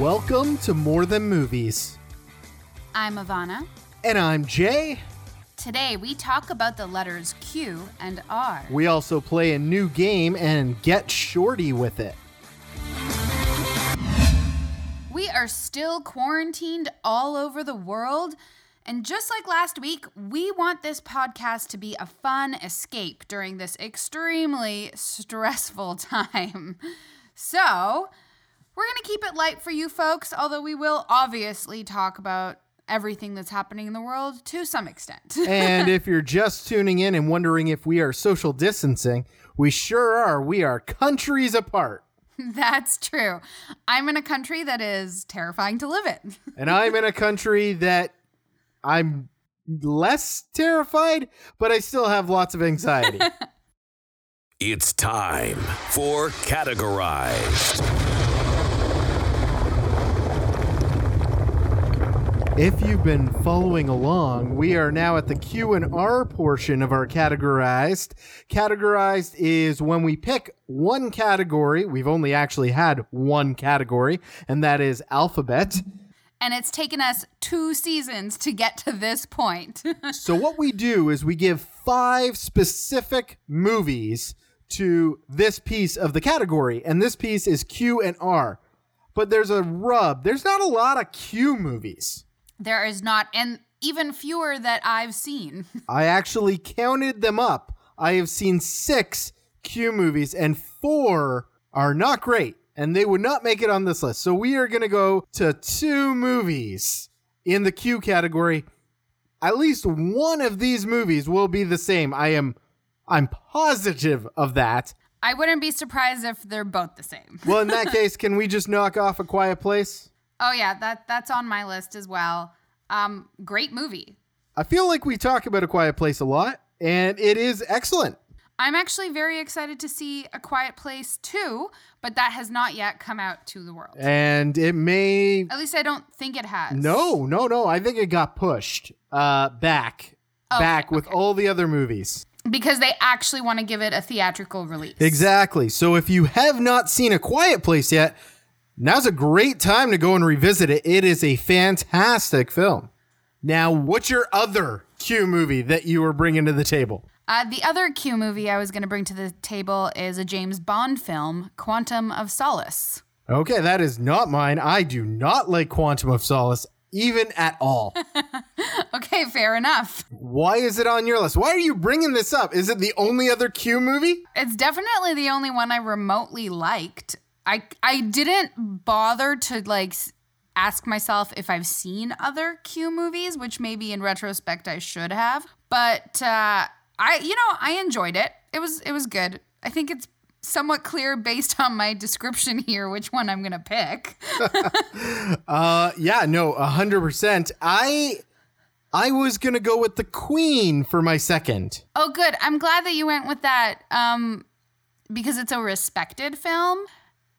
Welcome to More Than Movies. I'm Ivana. And I'm Jay. Today we talk about the letters Q and R. We also play a new game and get shorty with it. We are still quarantined all over the world. And just like last week, we want this podcast to be a fun escape during this extremely stressful time. So, we're going to keep it light for you folks, although we will obviously talk about everything that's happening in the world to some extent. and if you're just tuning in and wondering if we are social distancing, we sure are. We are countries apart. That's true. I'm in a country that is terrifying to live in. and I'm in a country that I'm less terrified, but I still have lots of anxiety. it's time for Categorized. If you've been following along, we are now at the Q and R portion of our categorized. Categorized is when we pick one category. We've only actually had one category, and that is alphabet. And it's taken us two seasons to get to this point. so, what we do is we give five specific movies to this piece of the category, and this piece is Q and R. But there's a rub. There's not a lot of Q movies. There is not, and even fewer that I've seen. I actually counted them up. I have seen six Q movies, and four are not great, and they would not make it on this list. So we are going to go to two movies in the Q category. At least one of these movies will be the same. I am, I'm positive of that. I wouldn't be surprised if they're both the same. well, in that case, can we just knock off A Quiet Place? Oh yeah, that that's on my list as well. Um, great movie. I feel like we talk about A Quiet Place a lot, and it is excellent. I'm actually very excited to see A Quiet Place 2, but that has not yet come out to the world. And it may. At least I don't think it has. No, no, no. I think it got pushed uh, back, okay, back with okay. all the other movies. Because they actually want to give it a theatrical release. Exactly. So if you have not seen A Quiet Place yet, Now's a great time to go and revisit it. It is a fantastic film. Now, what's your other Q movie that you were bringing to the table? Uh, the other Q movie I was going to bring to the table is a James Bond film, Quantum of Solace. Okay, that is not mine. I do not like Quantum of Solace even at all. okay, fair enough. Why is it on your list? Why are you bringing this up? Is it the only other Q movie? It's definitely the only one I remotely liked. I I didn't bother to like ask myself if I've seen other Q movies, which maybe in retrospect I should have. But uh, I, you know, I enjoyed it. It was it was good. I think it's somewhat clear based on my description here which one I'm gonna pick. uh, yeah, no, hundred percent. I I was gonna go with the Queen for my second. Oh, good. I'm glad that you went with that. Um, because it's a respected film.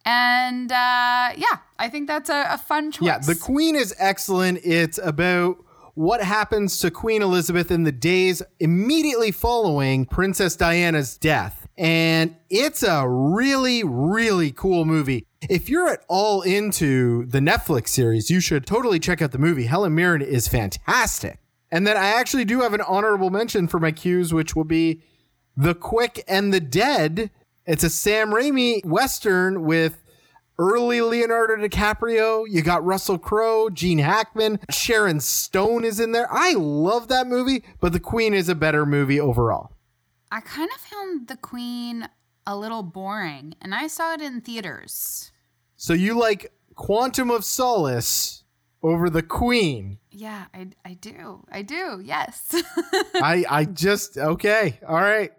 And uh, yeah, I think that's a, a fun choice. Yeah, The Queen is excellent. It's about what happens to Queen Elizabeth in the days immediately following Princess Diana's death. And it's a really, really cool movie. If you're at all into the Netflix series, you should totally check out the movie. Helen Mirren is fantastic. And then I actually do have an honorable mention for my cues, which will be The Quick and the Dead it's a Sam Raimi Western with early Leonardo DiCaprio. You got Russell Crowe, Gene Hackman, Sharon Stone is in there. I love that movie, but The Queen is a better movie overall. I kind of found The Queen a little boring, and I saw it in theaters. So you like Quantum of Solace over The Queen? Yeah, I, I do. I do. Yes. I I just okay. All right.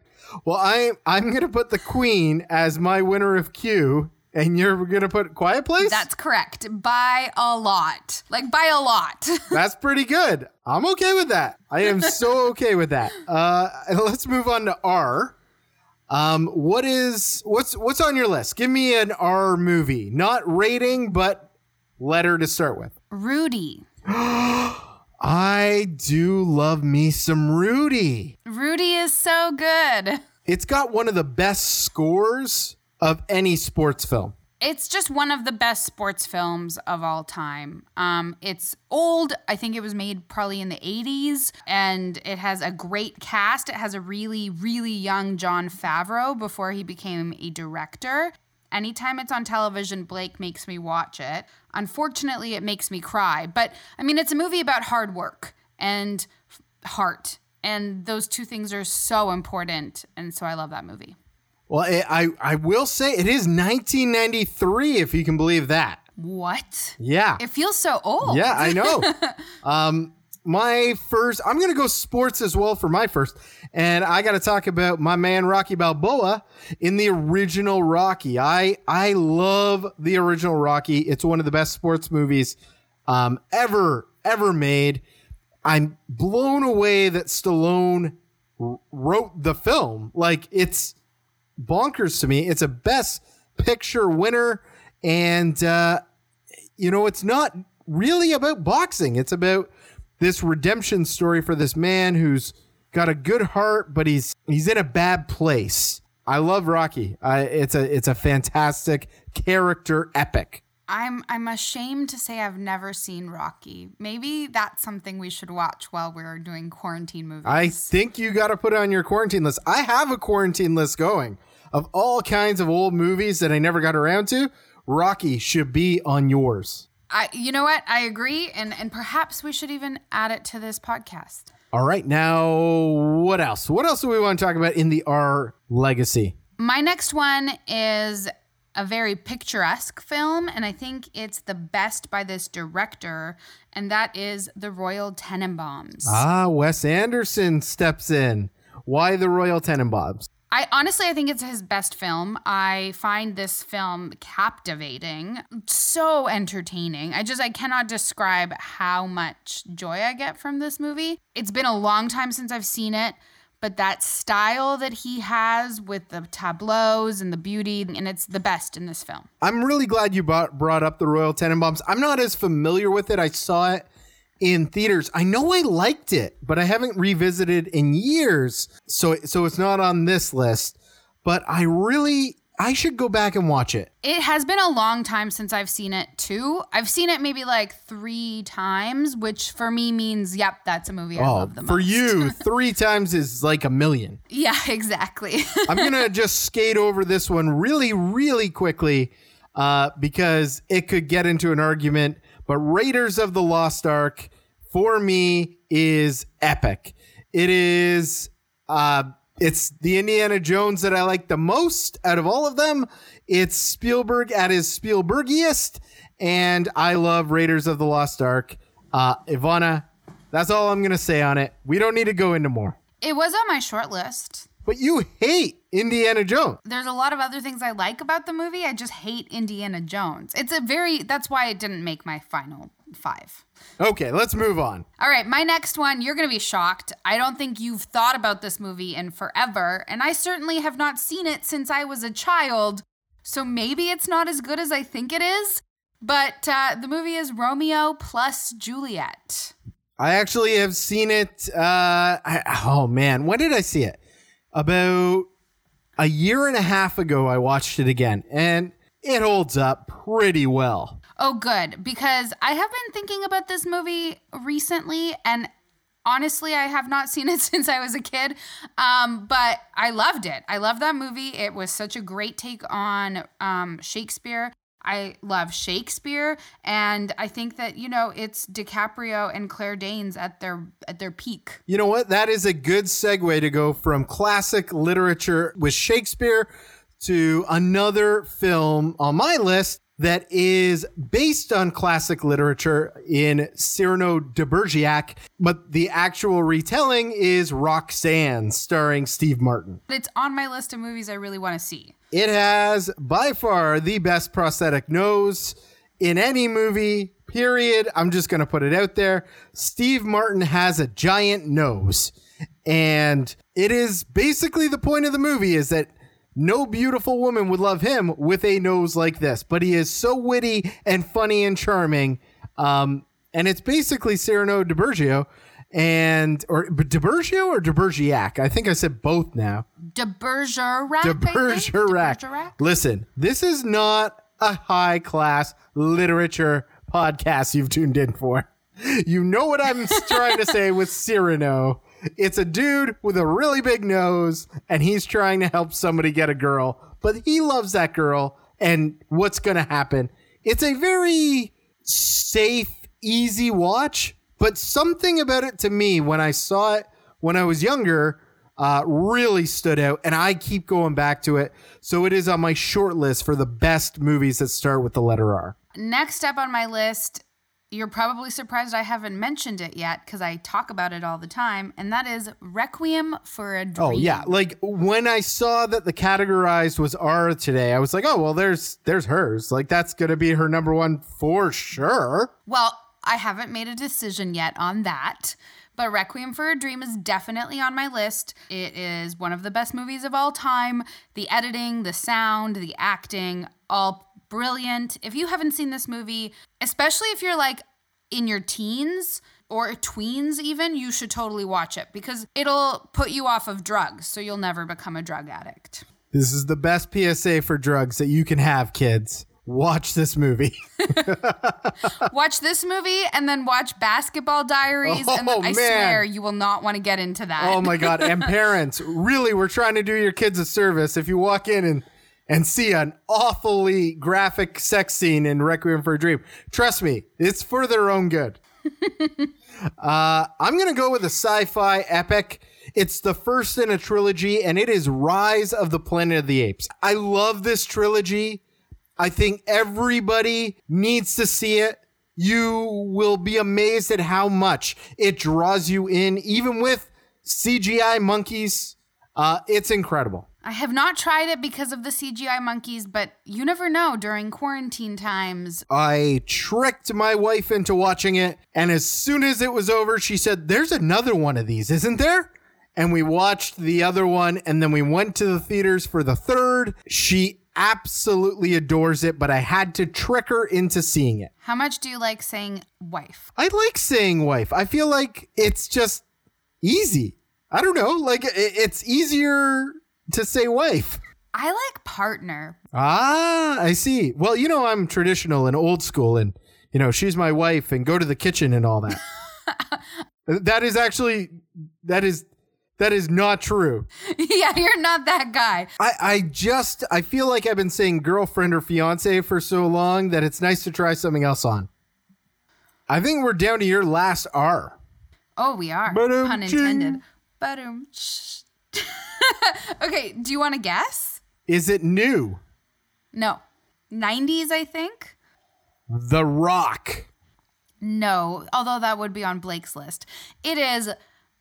Well, I I'm gonna put the Queen as my winner of Q, and you're gonna put Quiet Place. That's correct. By a lot, like by a lot. That's pretty good. I'm okay with that. I am so okay with that. Uh, let's move on to R. Um, what is what's what's on your list? Give me an R movie, not rating, but letter to start with. Rudy. I do love me some Rudy. Rudy is so good. It's got one of the best scores of any sports film. It's just one of the best sports films of all time. Um, it's old. I think it was made probably in the 80s, and it has a great cast. It has a really, really young Jon Favreau before he became a director. Anytime it's on television, Blake makes me watch it. Unfortunately, it makes me cry. But I mean, it's a movie about hard work and heart. And those two things are so important. And so I love that movie. Well, I, I, I will say it is 1993, if you can believe that. What? Yeah. It feels so old. Yeah, I know. um, my first, I'm going to go sports as well for my first. And I got to talk about my man Rocky Balboa in the original Rocky. I I love the original Rocky. It's one of the best sports movies um, ever ever made. I'm blown away that Stallone r- wrote the film. Like it's bonkers to me. It's a best picture winner and uh, you know, it's not really about boxing. It's about this redemption story for this man who's got a good heart, but he's he's in a bad place. I love Rocky. I, it's a it's a fantastic character epic. I'm I'm ashamed to say I've never seen Rocky. Maybe that's something we should watch while we're doing quarantine movies. I think you got to put it on your quarantine list. I have a quarantine list going of all kinds of old movies that I never got around to. Rocky should be on yours. I you know what? I agree and and perhaps we should even add it to this podcast. All right, now what else? What else do we want to talk about in the R legacy? My next one is a very picturesque film, and I think it's the best by this director, and that is The Royal Tenenbaums. Ah, Wes Anderson steps in. Why the Royal Tenenbaums? I honestly, I think it's his best film. I find this film captivating, so entertaining. I just, I cannot describe how much joy I get from this movie. It's been a long time since I've seen it, but that style that he has with the tableaus and the beauty, and it's the best in this film. I'm really glad you brought, up the Royal Tenenbaums. I'm not as familiar with it. I saw it in theaters. I know I liked it, but I haven't revisited in years. So so it's not on this list, but I really I should go back and watch it. It has been a long time since I've seen it too. I've seen it maybe like 3 times, which for me means yep, that's a movie I love the most. Oh, for you, 3 times is like a million. Yeah, exactly. I'm going to just skate over this one really really quickly uh, because it could get into an argument, but Raiders of the Lost Ark for me is epic. It is uh it's the Indiana Jones that I like the most out of all of them. It's Spielberg at his Spielbergiest and I love Raiders of the Lost Ark. Uh Ivana, that's all I'm going to say on it. We don't need to go into more. it was on my short list. But you hate Indiana Jones. There's a lot of other things I like about the movie. I just hate Indiana Jones. It's a very that's why it didn't make my final 5. Okay, let's move on. All right, my next one, you're going to be shocked. I don't think you've thought about this movie in forever, and I certainly have not seen it since I was a child. So maybe it's not as good as I think it is, but uh, the movie is Romeo plus Juliet. I actually have seen it. Uh, I, oh man, when did I see it? About a year and a half ago. I watched it again, and it holds up pretty well. Oh, good, because I have been thinking about this movie recently, and honestly, I have not seen it since I was a kid. Um, but I loved it. I love that movie. It was such a great take on um, Shakespeare. I love Shakespeare, and I think that you know it's DiCaprio and Claire Danes at their at their peak. You know what? That is a good segue to go from classic literature with Shakespeare to another film on my list that is based on classic literature in Cyrano de Bergerac, but the actual retelling is Roxanne, starring Steve Martin. It's on my list of movies I really want to see. It has by far the best prosthetic nose in any movie, period. I'm just going to put it out there. Steve Martin has a giant nose. And it is basically the point of the movie is that no beautiful woman would love him with a nose like this, but he is so witty and funny and charming. Um, and it's basically Cyrano de Bergerac and or de Bergerac or de Bergerac. I think I said both now. De Bergerac. De think. De Bergerac. Bergerac. Listen, this is not a high class literature podcast you've tuned in for. You know what I'm trying to say with Cyrano. It's a dude with a really big nose, and he's trying to help somebody get a girl, but he loves that girl. And what's going to happen? It's a very safe, easy watch, but something about it to me when I saw it when I was younger uh, really stood out, and I keep going back to it. So it is on my short list for the best movies that start with the letter R. Next up on my list, you're probably surprised I haven't mentioned it yet because I talk about it all the time, and that is Requiem for a Dream. Oh yeah, like when I saw that the categorized was R today, I was like, oh well, there's there's hers. Like that's gonna be her number one for sure. Well, I haven't made a decision yet on that. But Requiem for a Dream is definitely on my list. It is one of the best movies of all time. The editing, the sound, the acting, all brilliant. If you haven't seen this movie, especially if you're like in your teens or tweens, even, you should totally watch it because it'll put you off of drugs. So you'll never become a drug addict. This is the best PSA for drugs that you can have, kids. Watch this movie. watch this movie and then watch Basketball Diaries. Oh, and I man. swear you will not want to get into that. Oh my God. And parents, really, we're trying to do your kids a service. If you walk in and and see an awfully graphic sex scene in Requiem for a Dream. Trust me, it's for their own good. uh, I'm going to go with a sci fi epic. It's the first in a trilogy, and it is Rise of the Planet of the Apes. I love this trilogy. I think everybody needs to see it. You will be amazed at how much it draws you in, even with CGI monkeys. Uh, it's incredible. I have not tried it because of the CGI monkeys, but you never know during quarantine times. I tricked my wife into watching it, and as soon as it was over, she said, There's another one of these, isn't there? And we watched the other one, and then we went to the theaters for the third. She absolutely adores it, but I had to trick her into seeing it. How much do you like saying wife? I like saying wife. I feel like it's just easy. I don't know. Like it's easier to say wife. I like partner. Ah, I see. Well, you know, I'm traditional and old school, and, you know, she's my wife and go to the kitchen and all that. that is actually, that is, that is not true. yeah, you're not that guy. I, I just, I feel like I've been saying girlfriend or fiance for so long that it's nice to try something else on. I think we're down to your last R. Oh, we are. Ba-dum, Pun intended. Ba-dum, okay, do you want to guess? Is it new? No. 90s, I think. The Rock. No, although that would be on Blake's list. It is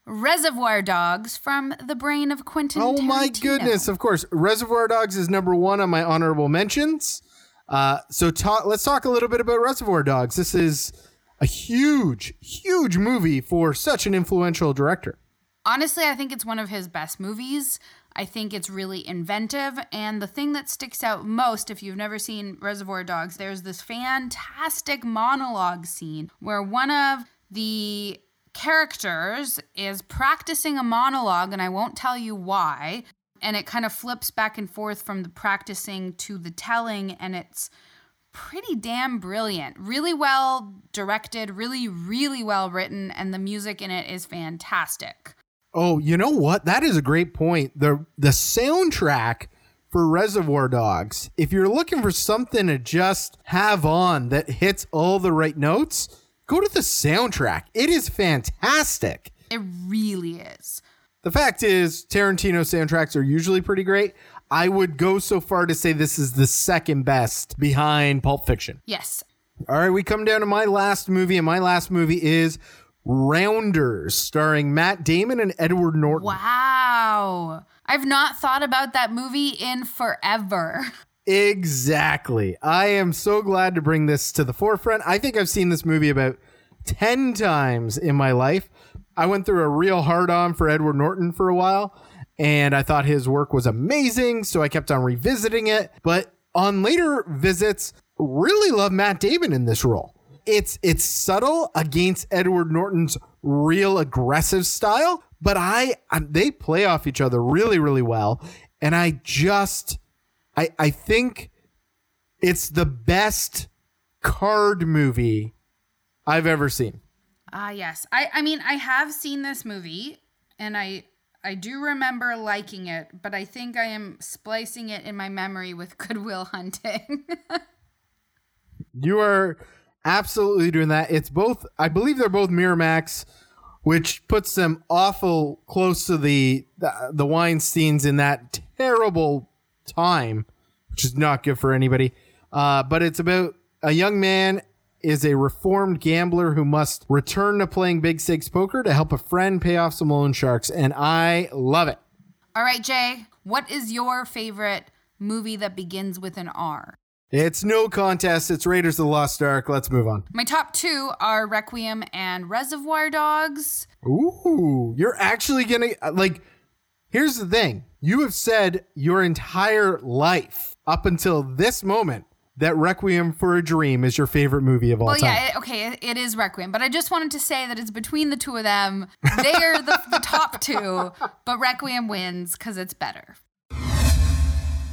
Reservoir Dogs from the brain of Quentin Oh Tarantino. my goodness, of course. Reservoir Dogs is number one on my honorable mentions. Uh, so talk, let's talk a little bit about Reservoir Dogs. This is a huge, huge movie for such an influential director honestly, I think it's one of his best movies. I think it's really inventive. And the thing that sticks out most, if you've never seen Reservoir Dogs, there's this fantastic monologue scene where one of the characters is practicing a monologue, and I won't tell you why. And it kind of flips back and forth from the practicing to the telling, and it's pretty damn brilliant. Really well directed, really, really well written, and the music in it is fantastic. Oh, you know what? That is a great point. The the soundtrack for Reservoir Dogs, if you're looking for something to just have on that hits all the right notes, go to the soundtrack. It is fantastic. It really is. The fact is, Tarantino soundtracks are usually pretty great. I would go so far to say this is the second best behind Pulp Fiction. Yes. All right, we come down to my last movie, and my last movie is Rounders, starring Matt Damon and Edward Norton. Wow. I've not thought about that movie in forever. Exactly. I am so glad to bring this to the forefront. I think I've seen this movie about 10 times in my life. I went through a real hard on for Edward Norton for a while, and I thought his work was amazing, so I kept on revisiting it. But on later visits, really love Matt Damon in this role it's it's subtle against Edward Norton's real aggressive style, but I, I they play off each other really really well, and I just I I think It's the best card movie I've ever seen. Ah, yes. I I mean, I have seen this movie and I I do remember liking it, but I think I am splicing it in my memory with Good Will Hunting. You are absolutely doing that. It's both, I believe they're both Miramax, which puts them awful close to the the, the Weinsteins in that terrible time, which is not good for anybody. Uh, but it's about a young man is a reformed gambler who must return to playing big stakes poker to help a friend pay off some loan sharks, and I love it. All right, Jay, what is your favorite movie that begins with an R? It's no contest. It's Raiders of the Lost Ark. Let's move on. My top two are Requiem and Reservoir Dogs. Ooh, you're actually gonna like. Here's the thing: you have said your entire life up until this moment that Requiem for a Dream is your favorite movie of all Well, time. Well, yeah, okay, it, it is Requiem, but I just wanted to say that it's between the two of them. They're the, the top two, but Requiem wins because it's better.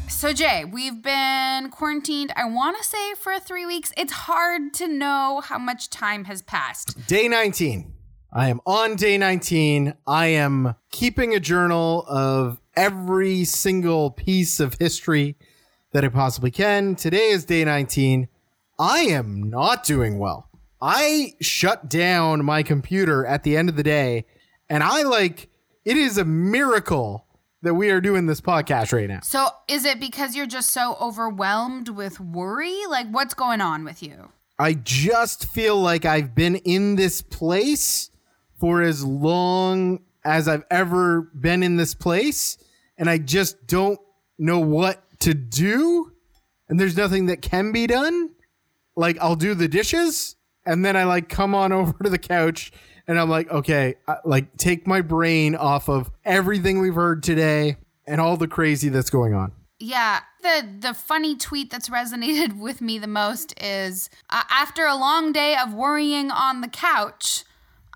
So, Jay, we've been quarantined, I want to say, for three weeks. It's hard to know how much time has passed. Day 19. I am on day 19. I am keeping a journal of every single piece of history that I possibly can. Today is day 19. I am not doing well. I shut down my computer at the end of the day, and I like it is a miracle that we are doing this podcast right now. So, is it because you're just so overwhelmed with worry? Like, what's going on with you? I just feel like I've been in this place for as long as I've ever been in this place, and I just don't know what to do. And there's nothing that can be done. Like, I'll do the dishes, and then I like come on over to the couch, and I'm like, okay, like take my brain off of everything we've heard today and all the crazy that's going on. Yeah, the the funny tweet that's resonated with me the most is uh, after a long day of worrying on the couch,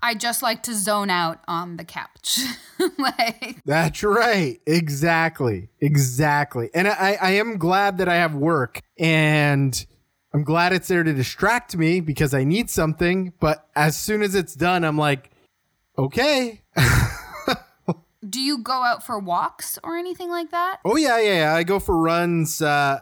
I just like to zone out on the couch. like That's right. Exactly. Exactly. And I, I am glad that I have work and I'm glad it's there to distract me because I need something. But as soon as it's done, I'm like, okay. do you go out for walks or anything like that? Oh, yeah, yeah, yeah. I go for runs, uh,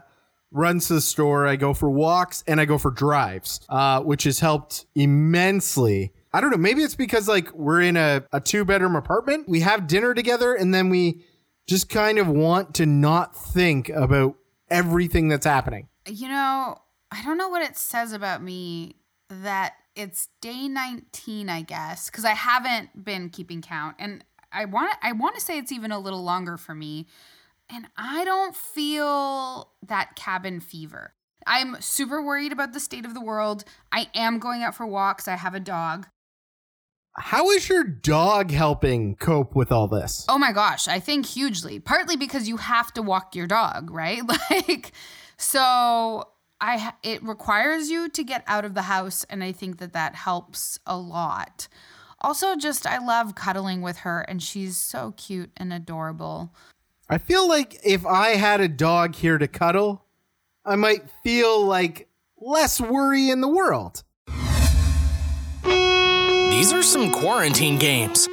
runs to the store. I go for walks and I go for drives, uh, which has helped immensely. I don't know. Maybe it's because like we're in a, a two bedroom apartment. We have dinner together and then we just kind of want to not think about everything that's happening. You know, I don't know what it says about me that it's day 19, I guess, cuz I haven't been keeping count and I want I want to say it's even a little longer for me and I don't feel that cabin fever. I'm super worried about the state of the world. I am going out for walks. I have a dog. How is your dog helping cope with all this? Oh my gosh, I think hugely. Partly because you have to walk your dog, right? Like so I it requires you to get out of the house and I think that that helps a lot. Also just I love cuddling with her and she's so cute and adorable. I feel like if I had a dog here to cuddle, I might feel like less worry in the world. These are some quarantine games.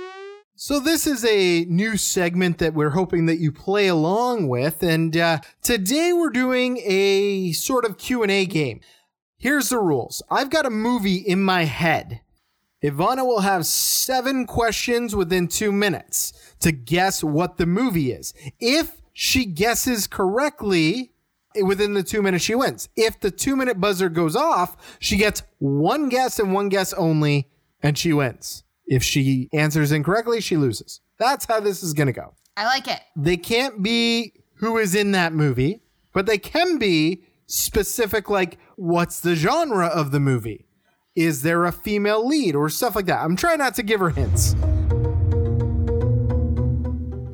So this is a new segment that we're hoping that you play along with, and uh, today we're doing a sort of Q and A game. Here's the rules: I've got a movie in my head. Ivana will have seven questions within two minutes to guess what the movie is. If she guesses correctly within the two minutes, she wins. If the two minute buzzer goes off, she gets one guess and one guess only, and she wins. If she answers incorrectly, she loses. That's how this is going to go. I like it. They can't be who is in that movie, but they can be specific, like what's the genre of the movie? Is there a female lead or stuff like that? I'm trying not to give her hints.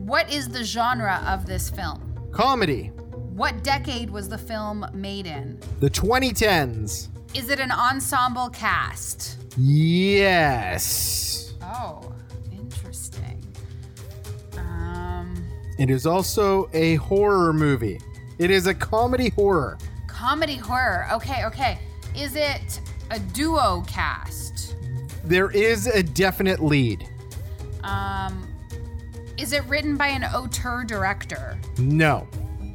What is the genre of this film? Comedy, What decade was the film made in? the 2010s. Is it an ensemble cast? Yes. Oh, interesting. Um, It is also a horror movie. It is a comedy horror. Comedy horror. Okay, okay. Is it a duo cast? There is a definite lead. Um, is it written by an auteur director? No.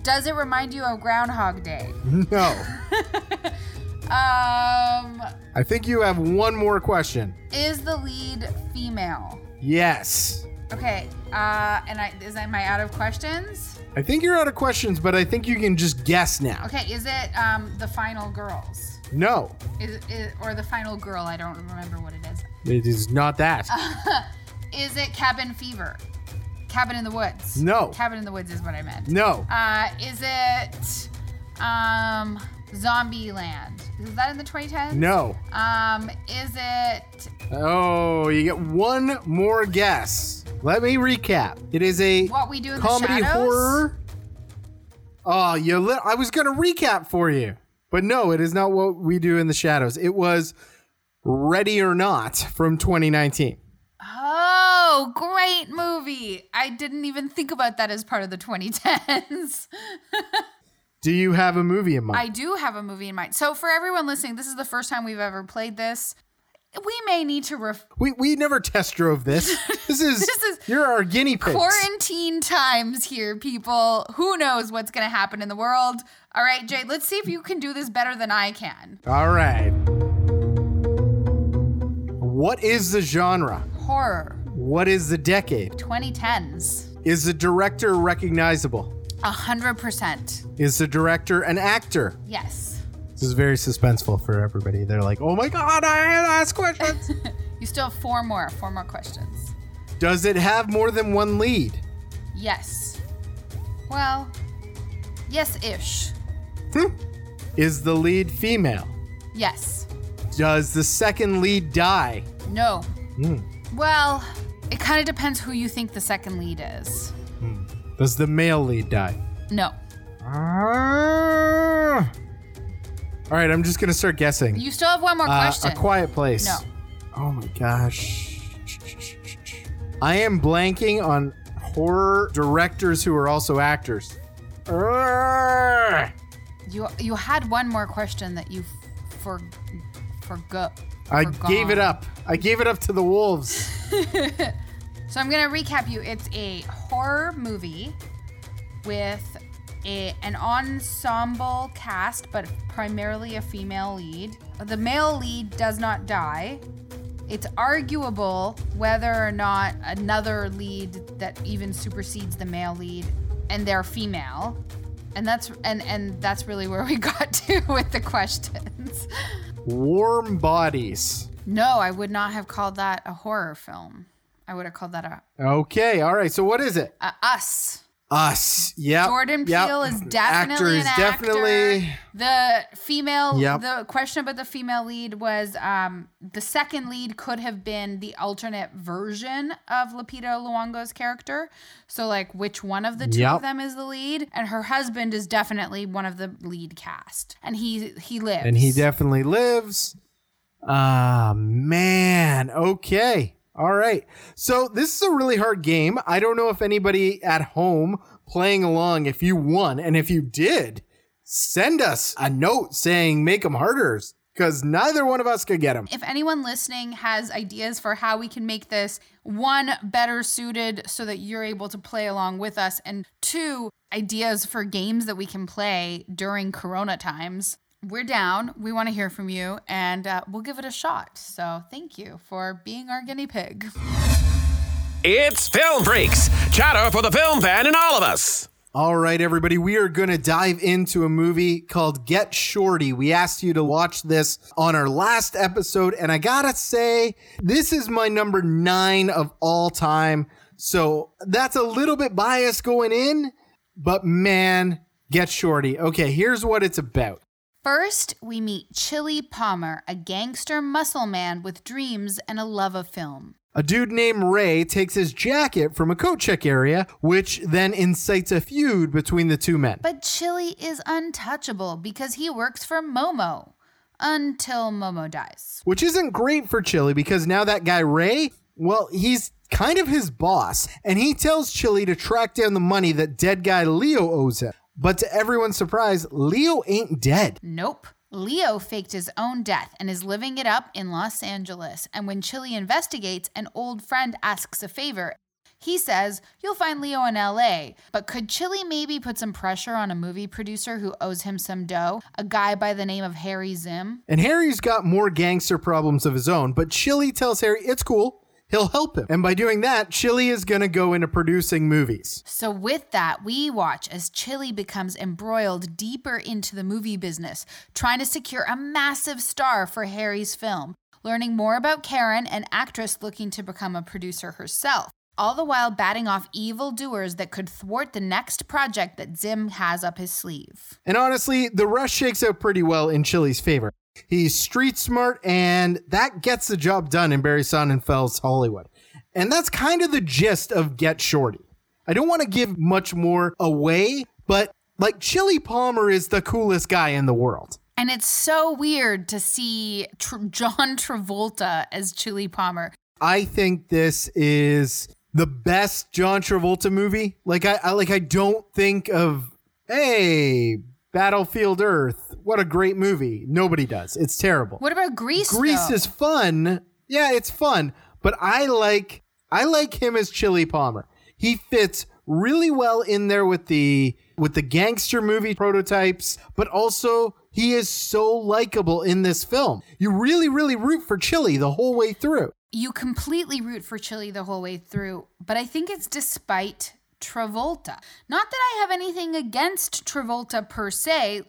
Does it remind you of Groundhog Day? No. Um, I think you have one more question. is the lead female? Yes. Okay. Uh, and I is am I out of questions? I think you're out of questions, but I think you can just guess now. Okay. Is it um the final girls? No. Is, is or the final girl? I don't remember what it is. It is not that. Is it Cabin Fever? Cabin in the Woods. No. Cabin in the Woods is what I meant. No. Uh, is it um Zombieland? Is that in the 2010s? No. Um, is it Oh, you get one more guess. Let me recap. It is a What We Do in the comedy Shadows? horror. Oh, you li- I was going to recap for you. But no, it is not what we do in the shadows. It was Ready or Not from 2019. Oh, great movie. I didn't even think about that as part of the 2010s. Do you have a movie in mind? I do have a movie in mind. So, for everyone listening, this is the first time we've ever played this. We may need to ref- we we never test drove this. This is This is you're our guinea pigs. quarantine times here, people. Who knows what's going to happen in the world? All right, Jade, let's see if you can do this better than I can. All right. What is the genre? Horror, What is the decade? 2010s. Is the director recognizable? A hundred percent. Is the director an actor? Yes. This is very suspenseful for everybody. They're like, oh my God, I had to ask questions. You still have four more, four more questions. Does it have more than one lead? Yes. Well, yes ish. Hmm. Is the lead female? Yes. Does the second lead die? No. Hmm. Well, it kind of depends who you think the second lead is. Does the male lead die? No. Ah. All right, I'm just gonna start guessing. You still have one more Uh, question. a quiet place. No. Oh my gosh. I am blanking on horror directors who are also actors. Arrgh. You you had one more question that you f- for forgot. I gave it up. I gave it up to the wolves. So I'm gonna recap you. It's a horror movie with a, an ensemble cast, but primarily a female lead. The male lead does not die. It's arguable whether or not another lead that even supersedes the male lead, and they're female. And that's and and that's really where we got to with the questions. Warm bodies. No, I would not have called that a horror film. I would have called that a, Okay, all right. So what is it? a us. Us. Yeah. Jordan Peele is definitely an actor. definitely. The female, Yep. the question about the female lead was um, the second lead could have been the alternate version of Lupita Nyong'o's character. So, like, which one of the two Yep. of them is the lead? And her husband is definitely one of the lead cast, and he he lives. And he definitely lives. Ah, man. Okay. All right. So this is a really hard game. I don't know if anybody at home playing along, if you won, and if you did, send us a note saying make them harder because neither one of us could get them. If anyone listening has ideas for how we can make this one better suited so that you're able to play along with us, and two ideas for games that we can play during Corona times, we're down. We want to hear from you, and uh, we'll give it a shot. So thank you for being our guinea pig. It's Film Freaks, chatter for the film fan in all of us. All right, everybody, we are going to dive into a movie called Get Shorty. We asked you to watch this on our last episode, and I gotta say, this is my number nine of all time. So that's a little bit biased going in, but man, Get Shorty. Okay, here's what it's about. First, we meet Chili Palmer, a gangster muscle man with dreams and a love of film. A dude named Ray takes his jacket from a coat check area, which then incites a feud between the two men. But Chili is untouchable because he works for Momo until Momo dies. which isn't great for Chili because now that guy Ray, well, he's kind of his boss, and he tells Chili to track down the money that dead guy Leo owes him. But to everyone's surprise, Leo ain't dead. Nope. Leo faked his own death and is living it up in Los Angeles. And when Chili investigates, an old friend asks a favor. He says, You'll find Leo in LA. But could Chili maybe put some pressure on a movie producer who owes him some dough? A guy by the name of Harry Zimm? And Harry's got more gangster problems of his own, but Chili tells Harry it's cool. He'll help him. And by doing that, Chili is going to go into producing movies. So, with that, we watch as Chili becomes embroiled deeper into the movie business, trying to secure a massive star for Harry's film, learning more about Karen, an actress looking to become a producer herself, all the while batting off evil doers that could thwart the next project that Zimm has up his sleeve. And honestly, the rush shakes out pretty well in Chili's favor. He's street smart, and that gets the job done in Barry Sonnenfeld's Hollywood. And that's kind of the gist of Get Shorty. I don't want to give much more away, but like Chili Palmer is the coolest guy in the world. And it's so weird to see Tr- John Travolta as Chili Palmer. I think this is the best John Travolta movie. Like I, I like I don't think of hey Battlefield Earth. What a great movie. Nobody does. It's terrible. What about Grease? Grease though? is fun. Yeah, it's fun. But I like I like him as Chili Palmer. He fits really well in there with the with the gangster movie prototypes, but also he is so likable in this film. You really, really root for Chili the whole way through. you completely root for Chili the whole way through, but I think it's despite Travolta. Not that I have anything against Travolta per se.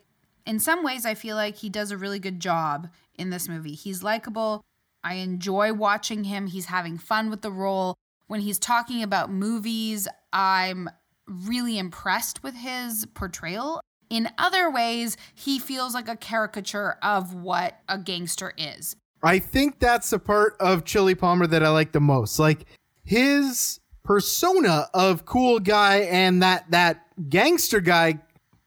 In some ways, I feel like he does a really good job in this movie. He's likable. I enjoy watching him. He's having fun with the role. When he's talking about movies, I'm really impressed with his portrayal. In other ways, he feels like a caricature of what a gangster is. I think that's the part of Chili Palmer that I like the most. Like his persona of cool guy and that that gangster guy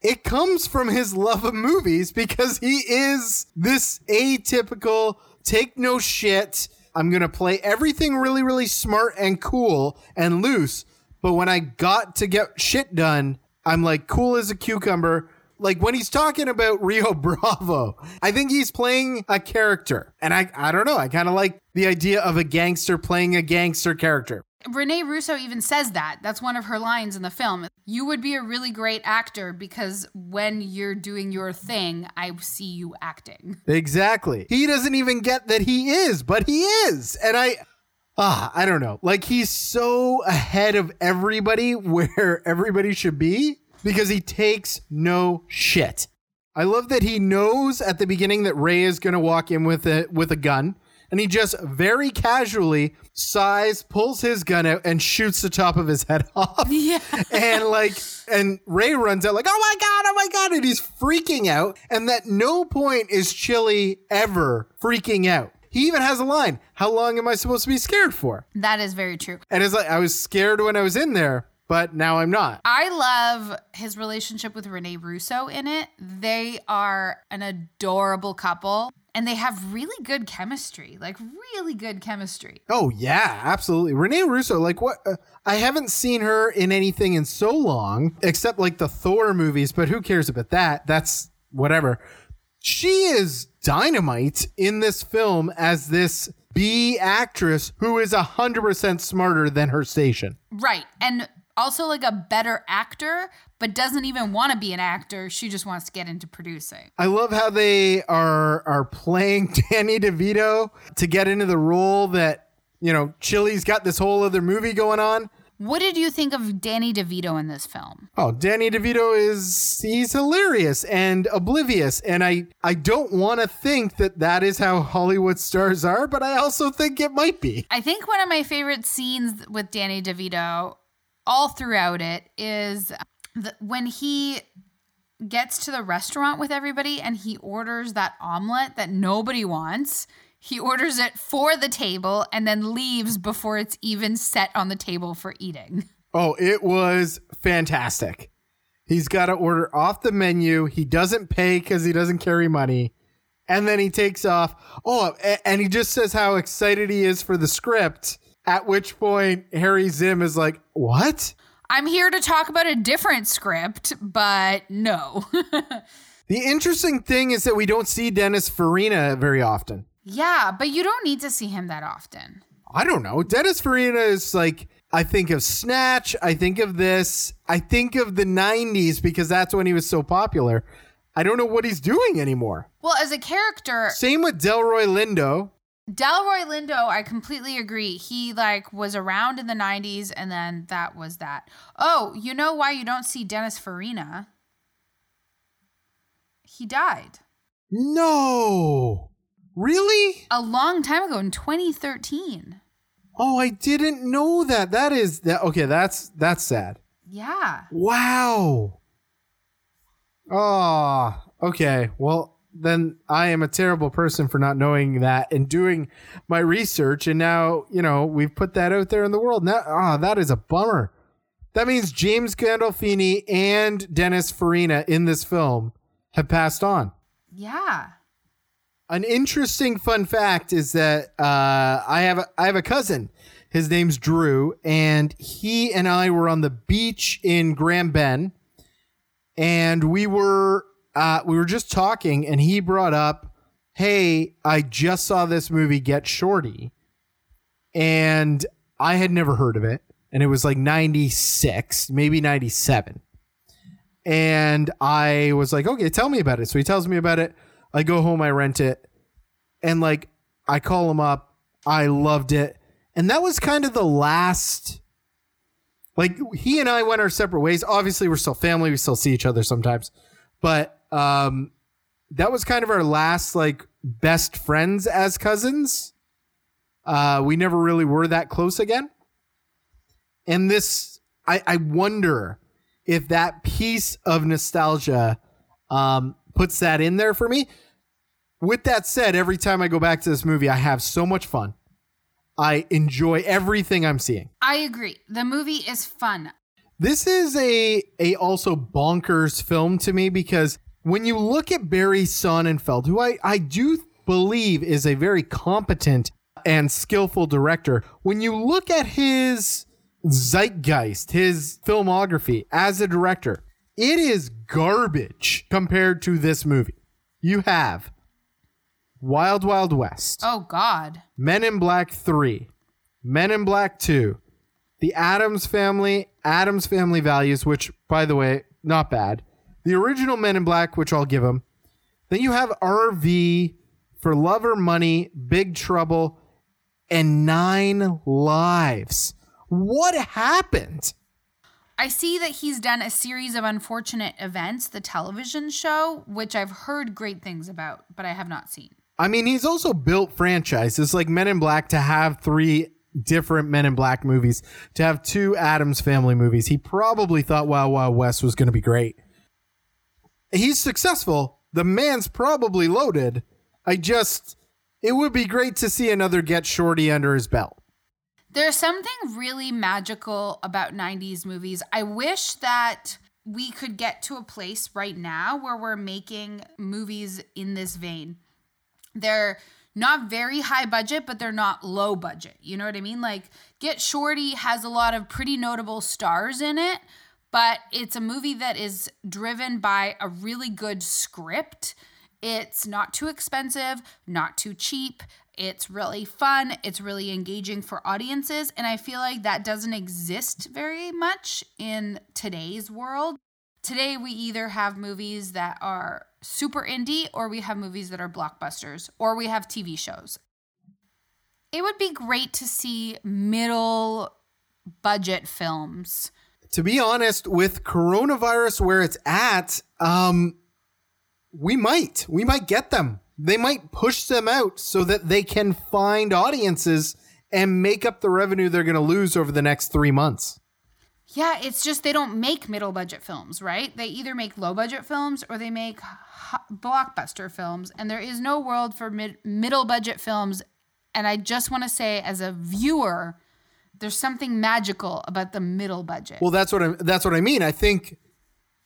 it comes from his love of movies because he is this atypical take no shit I'm going to play everything really really smart and cool and loose but when I got to get shit done I'm like cool as a cucumber like when he's talking about Rio Bravo, I think he's playing a character. And I I don't know, I kind of like the idea of a gangster playing a gangster character. Rene Russo even says that. That's one of her lines in the film. You would be a really great actor because when you're doing your thing, I see you acting. Exactly. He doesn't even get that he is, but he is. And I ah, I don't know. Like he's so ahead of everybody where everybody should be because he takes no shit. I love that he knows at the beginning that Ray is going to walk in with a with a gun and he just very casually sighs, pulls his gun out and shoots the top of his head off. Yeah. and like and Ray runs out like, "Oh my god, oh my god." And he's freaking out and at no point is Chili ever freaking out. He even has a line, "How long am I supposed to be scared for?" That is very true. And it's like I was scared when I was in there, but now I'm not. I love his relationship with Rene Russo in it. They are an adorable couple and they have really good chemistry, like really good chemistry. Oh yeah, absolutely. Rene Russo, like what? Uh, I haven't seen her in anything in so long, except like the Thor movies. But who cares about that? That's whatever. She is dynamite in this film as this B actress who is a hundred percent smarter than her station. Right. And also like a better actor, but doesn't even want to be an actor. She just wants to get into producing. I love how they are are playing Danny DeVito to get into the role that you know Chili's got this whole other movie going on. What did you think of Danny DeVito in this film? Oh, Danny DeVito is he's hilarious and oblivious and I I don't want to think that that is how Hollywood stars are, but I also think it might be. I think one of my favorite scenes with Danny DeVito all throughout it is the, when he gets to the restaurant with everybody and he orders that omelet that nobody wants. He orders it for the table and then leaves before it's even set on the table for eating. Oh, it was fantastic. He's got to order off the menu. He doesn't pay cuz he doesn't carry money. And then he takes off. Oh, and he just says how excited he is for the script. At which point Harry Zimm is like, "What?" I'm here to talk about a different script, but no. The interesting thing is that we don't see Dennis Farina very often. yeah, but you don't need to see him that often. I don't know. Dennis Farina is like, I think of Snatch. I think of this. I think of the 90s because that's when he was so popular. I don't know what he's doing anymore. Well, as a character, Same with Delroy Lindo. Delroy Lindo, I completely agree. He like was around in the 90s and then that was that. Oh, you know why you don't see Dennis Farina? He died No. Really? a long time ago in 2013. Oh, I didn't know that. That is that okay, that's that's sad. Yeah. Wow. Oh, okay. Well, then I am a terrible person for not knowing that and doing my research. And now, you know, we've put that out there in the world. Now, ah, that is a bummer. That means James Gandolfini and Dennis Farina in this film have passed on. Yeah. An interesting fun fact is that uh, I have a, I have a cousin. His name's Drew, and he and I were on the beach in Grand Bend, and we were uh, we were just talking, and he brought up, "Hey, I just saw this movie, Get Shorty," and I had never heard of it, and it was like '96, maybe '97. And I was like, okay, tell me about it. So he tells me about it. I go home, I rent it, and like I call him up. I loved it. And that was kind of the last like he and I went our separate ways. Obviously, we're still family, we still see each other sometimes. But um that was kind of our last like best friends as cousins. Uh we never really were that close again. And this I, I wonder if that piece of nostalgia um, puts that in there for me. With that said, every time I go back to this movie, I have so much fun. I enjoy everything I'm seeing. I agree. The movie is fun. This is a a also bonkers film to me because when you look at Barry Sonnenfeld, who I, I do believe is a very competent and skillful director, when you look at his zeitgeist, his filmography as a director, it is garbage compared to this movie. You have Wild Wild West, Oh God. Men in Black 3, Men in Black 2, The Addams Family, Addams Family Values, which, by the way, not bad. The original Men in Black, which I'll give them. Then you have RV, For Love or Money, Big Trouble, and Nine Lives. What happened? I see that he's done a series of unfortunate events, the television show, which I've heard great things about, but I have not seen. I mean, he's also built franchises like Men in Black to have three different Men in Black movies, to have two Addams Family movies. He probably thought Wild Wild West was going to be great. He's successful. The man's probably loaded. I just, it would be great to see another Get Shorty under his belt. There's something really magical about 90s movies. I wish that we could get to a place right now where we're making movies in this vein. They're not very high budget, but they're not low budget. You know what I mean? Like, Get Shorty has a lot of pretty notable stars in it, but it's a movie that is driven by a really good script. It's not too expensive, not too cheap. It's really fun. It's really engaging for audiences. And I feel like that doesn't exist very much in today's world. Today, we either have movies that are super indie, or we have movies that are blockbusters, or we have TV shows. It would be great to see middle budget films. To be honest, with coronavirus where it's at, um, we might. We might get them. They might push them out so that they can find audiences and make up the revenue they're going to lose over the next three months. Yeah, it's just they don't make middle budget films, right? They either make low budget films or they make blockbuster films, and there is no world for mid- middle budget films. And I just want to say, as a viewer, there's something magical about the middle budget. Well, that's what I that's what I mean. I think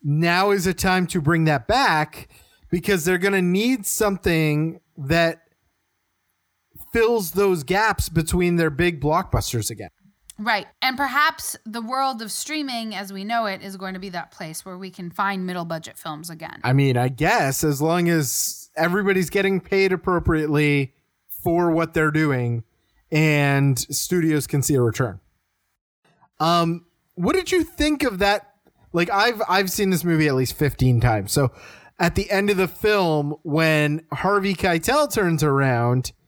now is a time to bring that back because they're going to need something that fills those gaps between their big blockbusters again. Right. And perhaps the world of streaming as we know it is going to be that place where we can find middle budget films again. I mean, I guess as long as everybody's getting paid appropriately for what they're doing and studios can see a return. Um what did you think of that? Like I've I've seen this movie at least 15 times. So at the end of the film when Harvey Keitel turns around,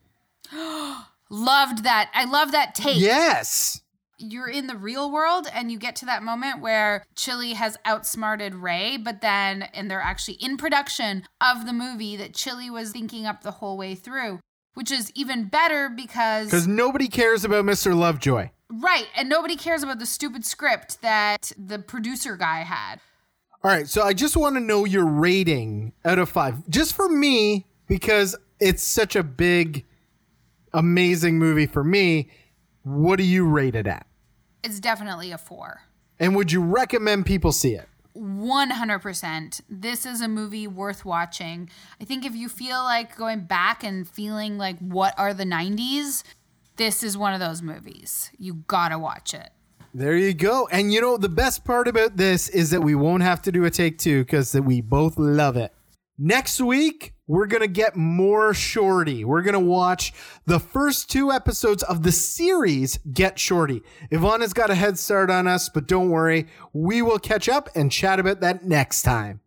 Loved that. I love that take. yes. You're in the real world and you get to that moment where Chili has outsmarted Ray, but then, and they're actually in production of the movie that Chili was thinking up the whole way through, which is even better because. Because nobody cares about Mr. Lovejoy. Right. And nobody cares about the stupid script that the producer guy had. All right, so I just want to know your rating out of five, just for me, because it's such a big, amazing movie for me. What do you rate it at? It's definitely a four. And would you recommend people see it? 100%. This is a movie worth watching. I think if you feel like going back and feeling like what are the 90s, this is one of those movies. You gotta watch it. There you go. And you know, the best part about this is that we won't have to do a take two because we both love it. Next week, we're going to get more Shorty. We're going to watch the first two episodes of the series Get Shorty. Ivana's got a head start on us, but don't worry. We will catch up and chat about that next time.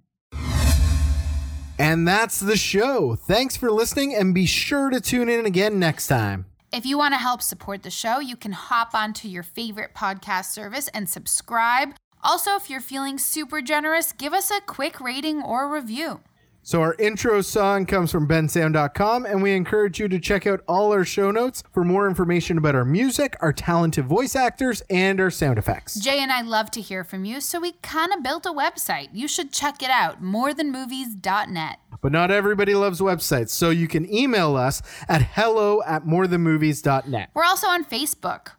And that's the show. Thanks for listening and be sure to tune in again next time. If you want to help support the show, you can hop onto your favorite podcast service and subscribe. Also, if you're feeling super generous, give us a quick rating or review. So our intro song comes from bensound.com and we encourage you to check out all our show notes for more information about our music, our talented voice actors, and our sound effects. Jay and I love to hear from you, so we kind of built a website. You should check it out, morethanmovies.net. But not everybody loves websites, so you can email us at hello at morethanmovies.net. We're also on Facebook,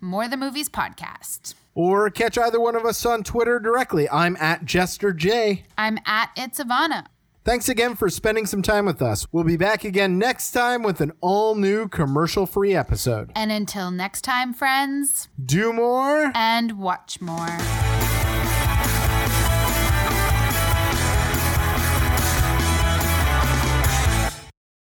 More Than Movies Podcast. Or catch either one of us on Twitter directly. I'm at Jester J. I'm at It's Ivana. Thanks again for spending some time with us. We'll be back again next time with an all new commercial free episode. And until next time, friends, Do more. and watch more.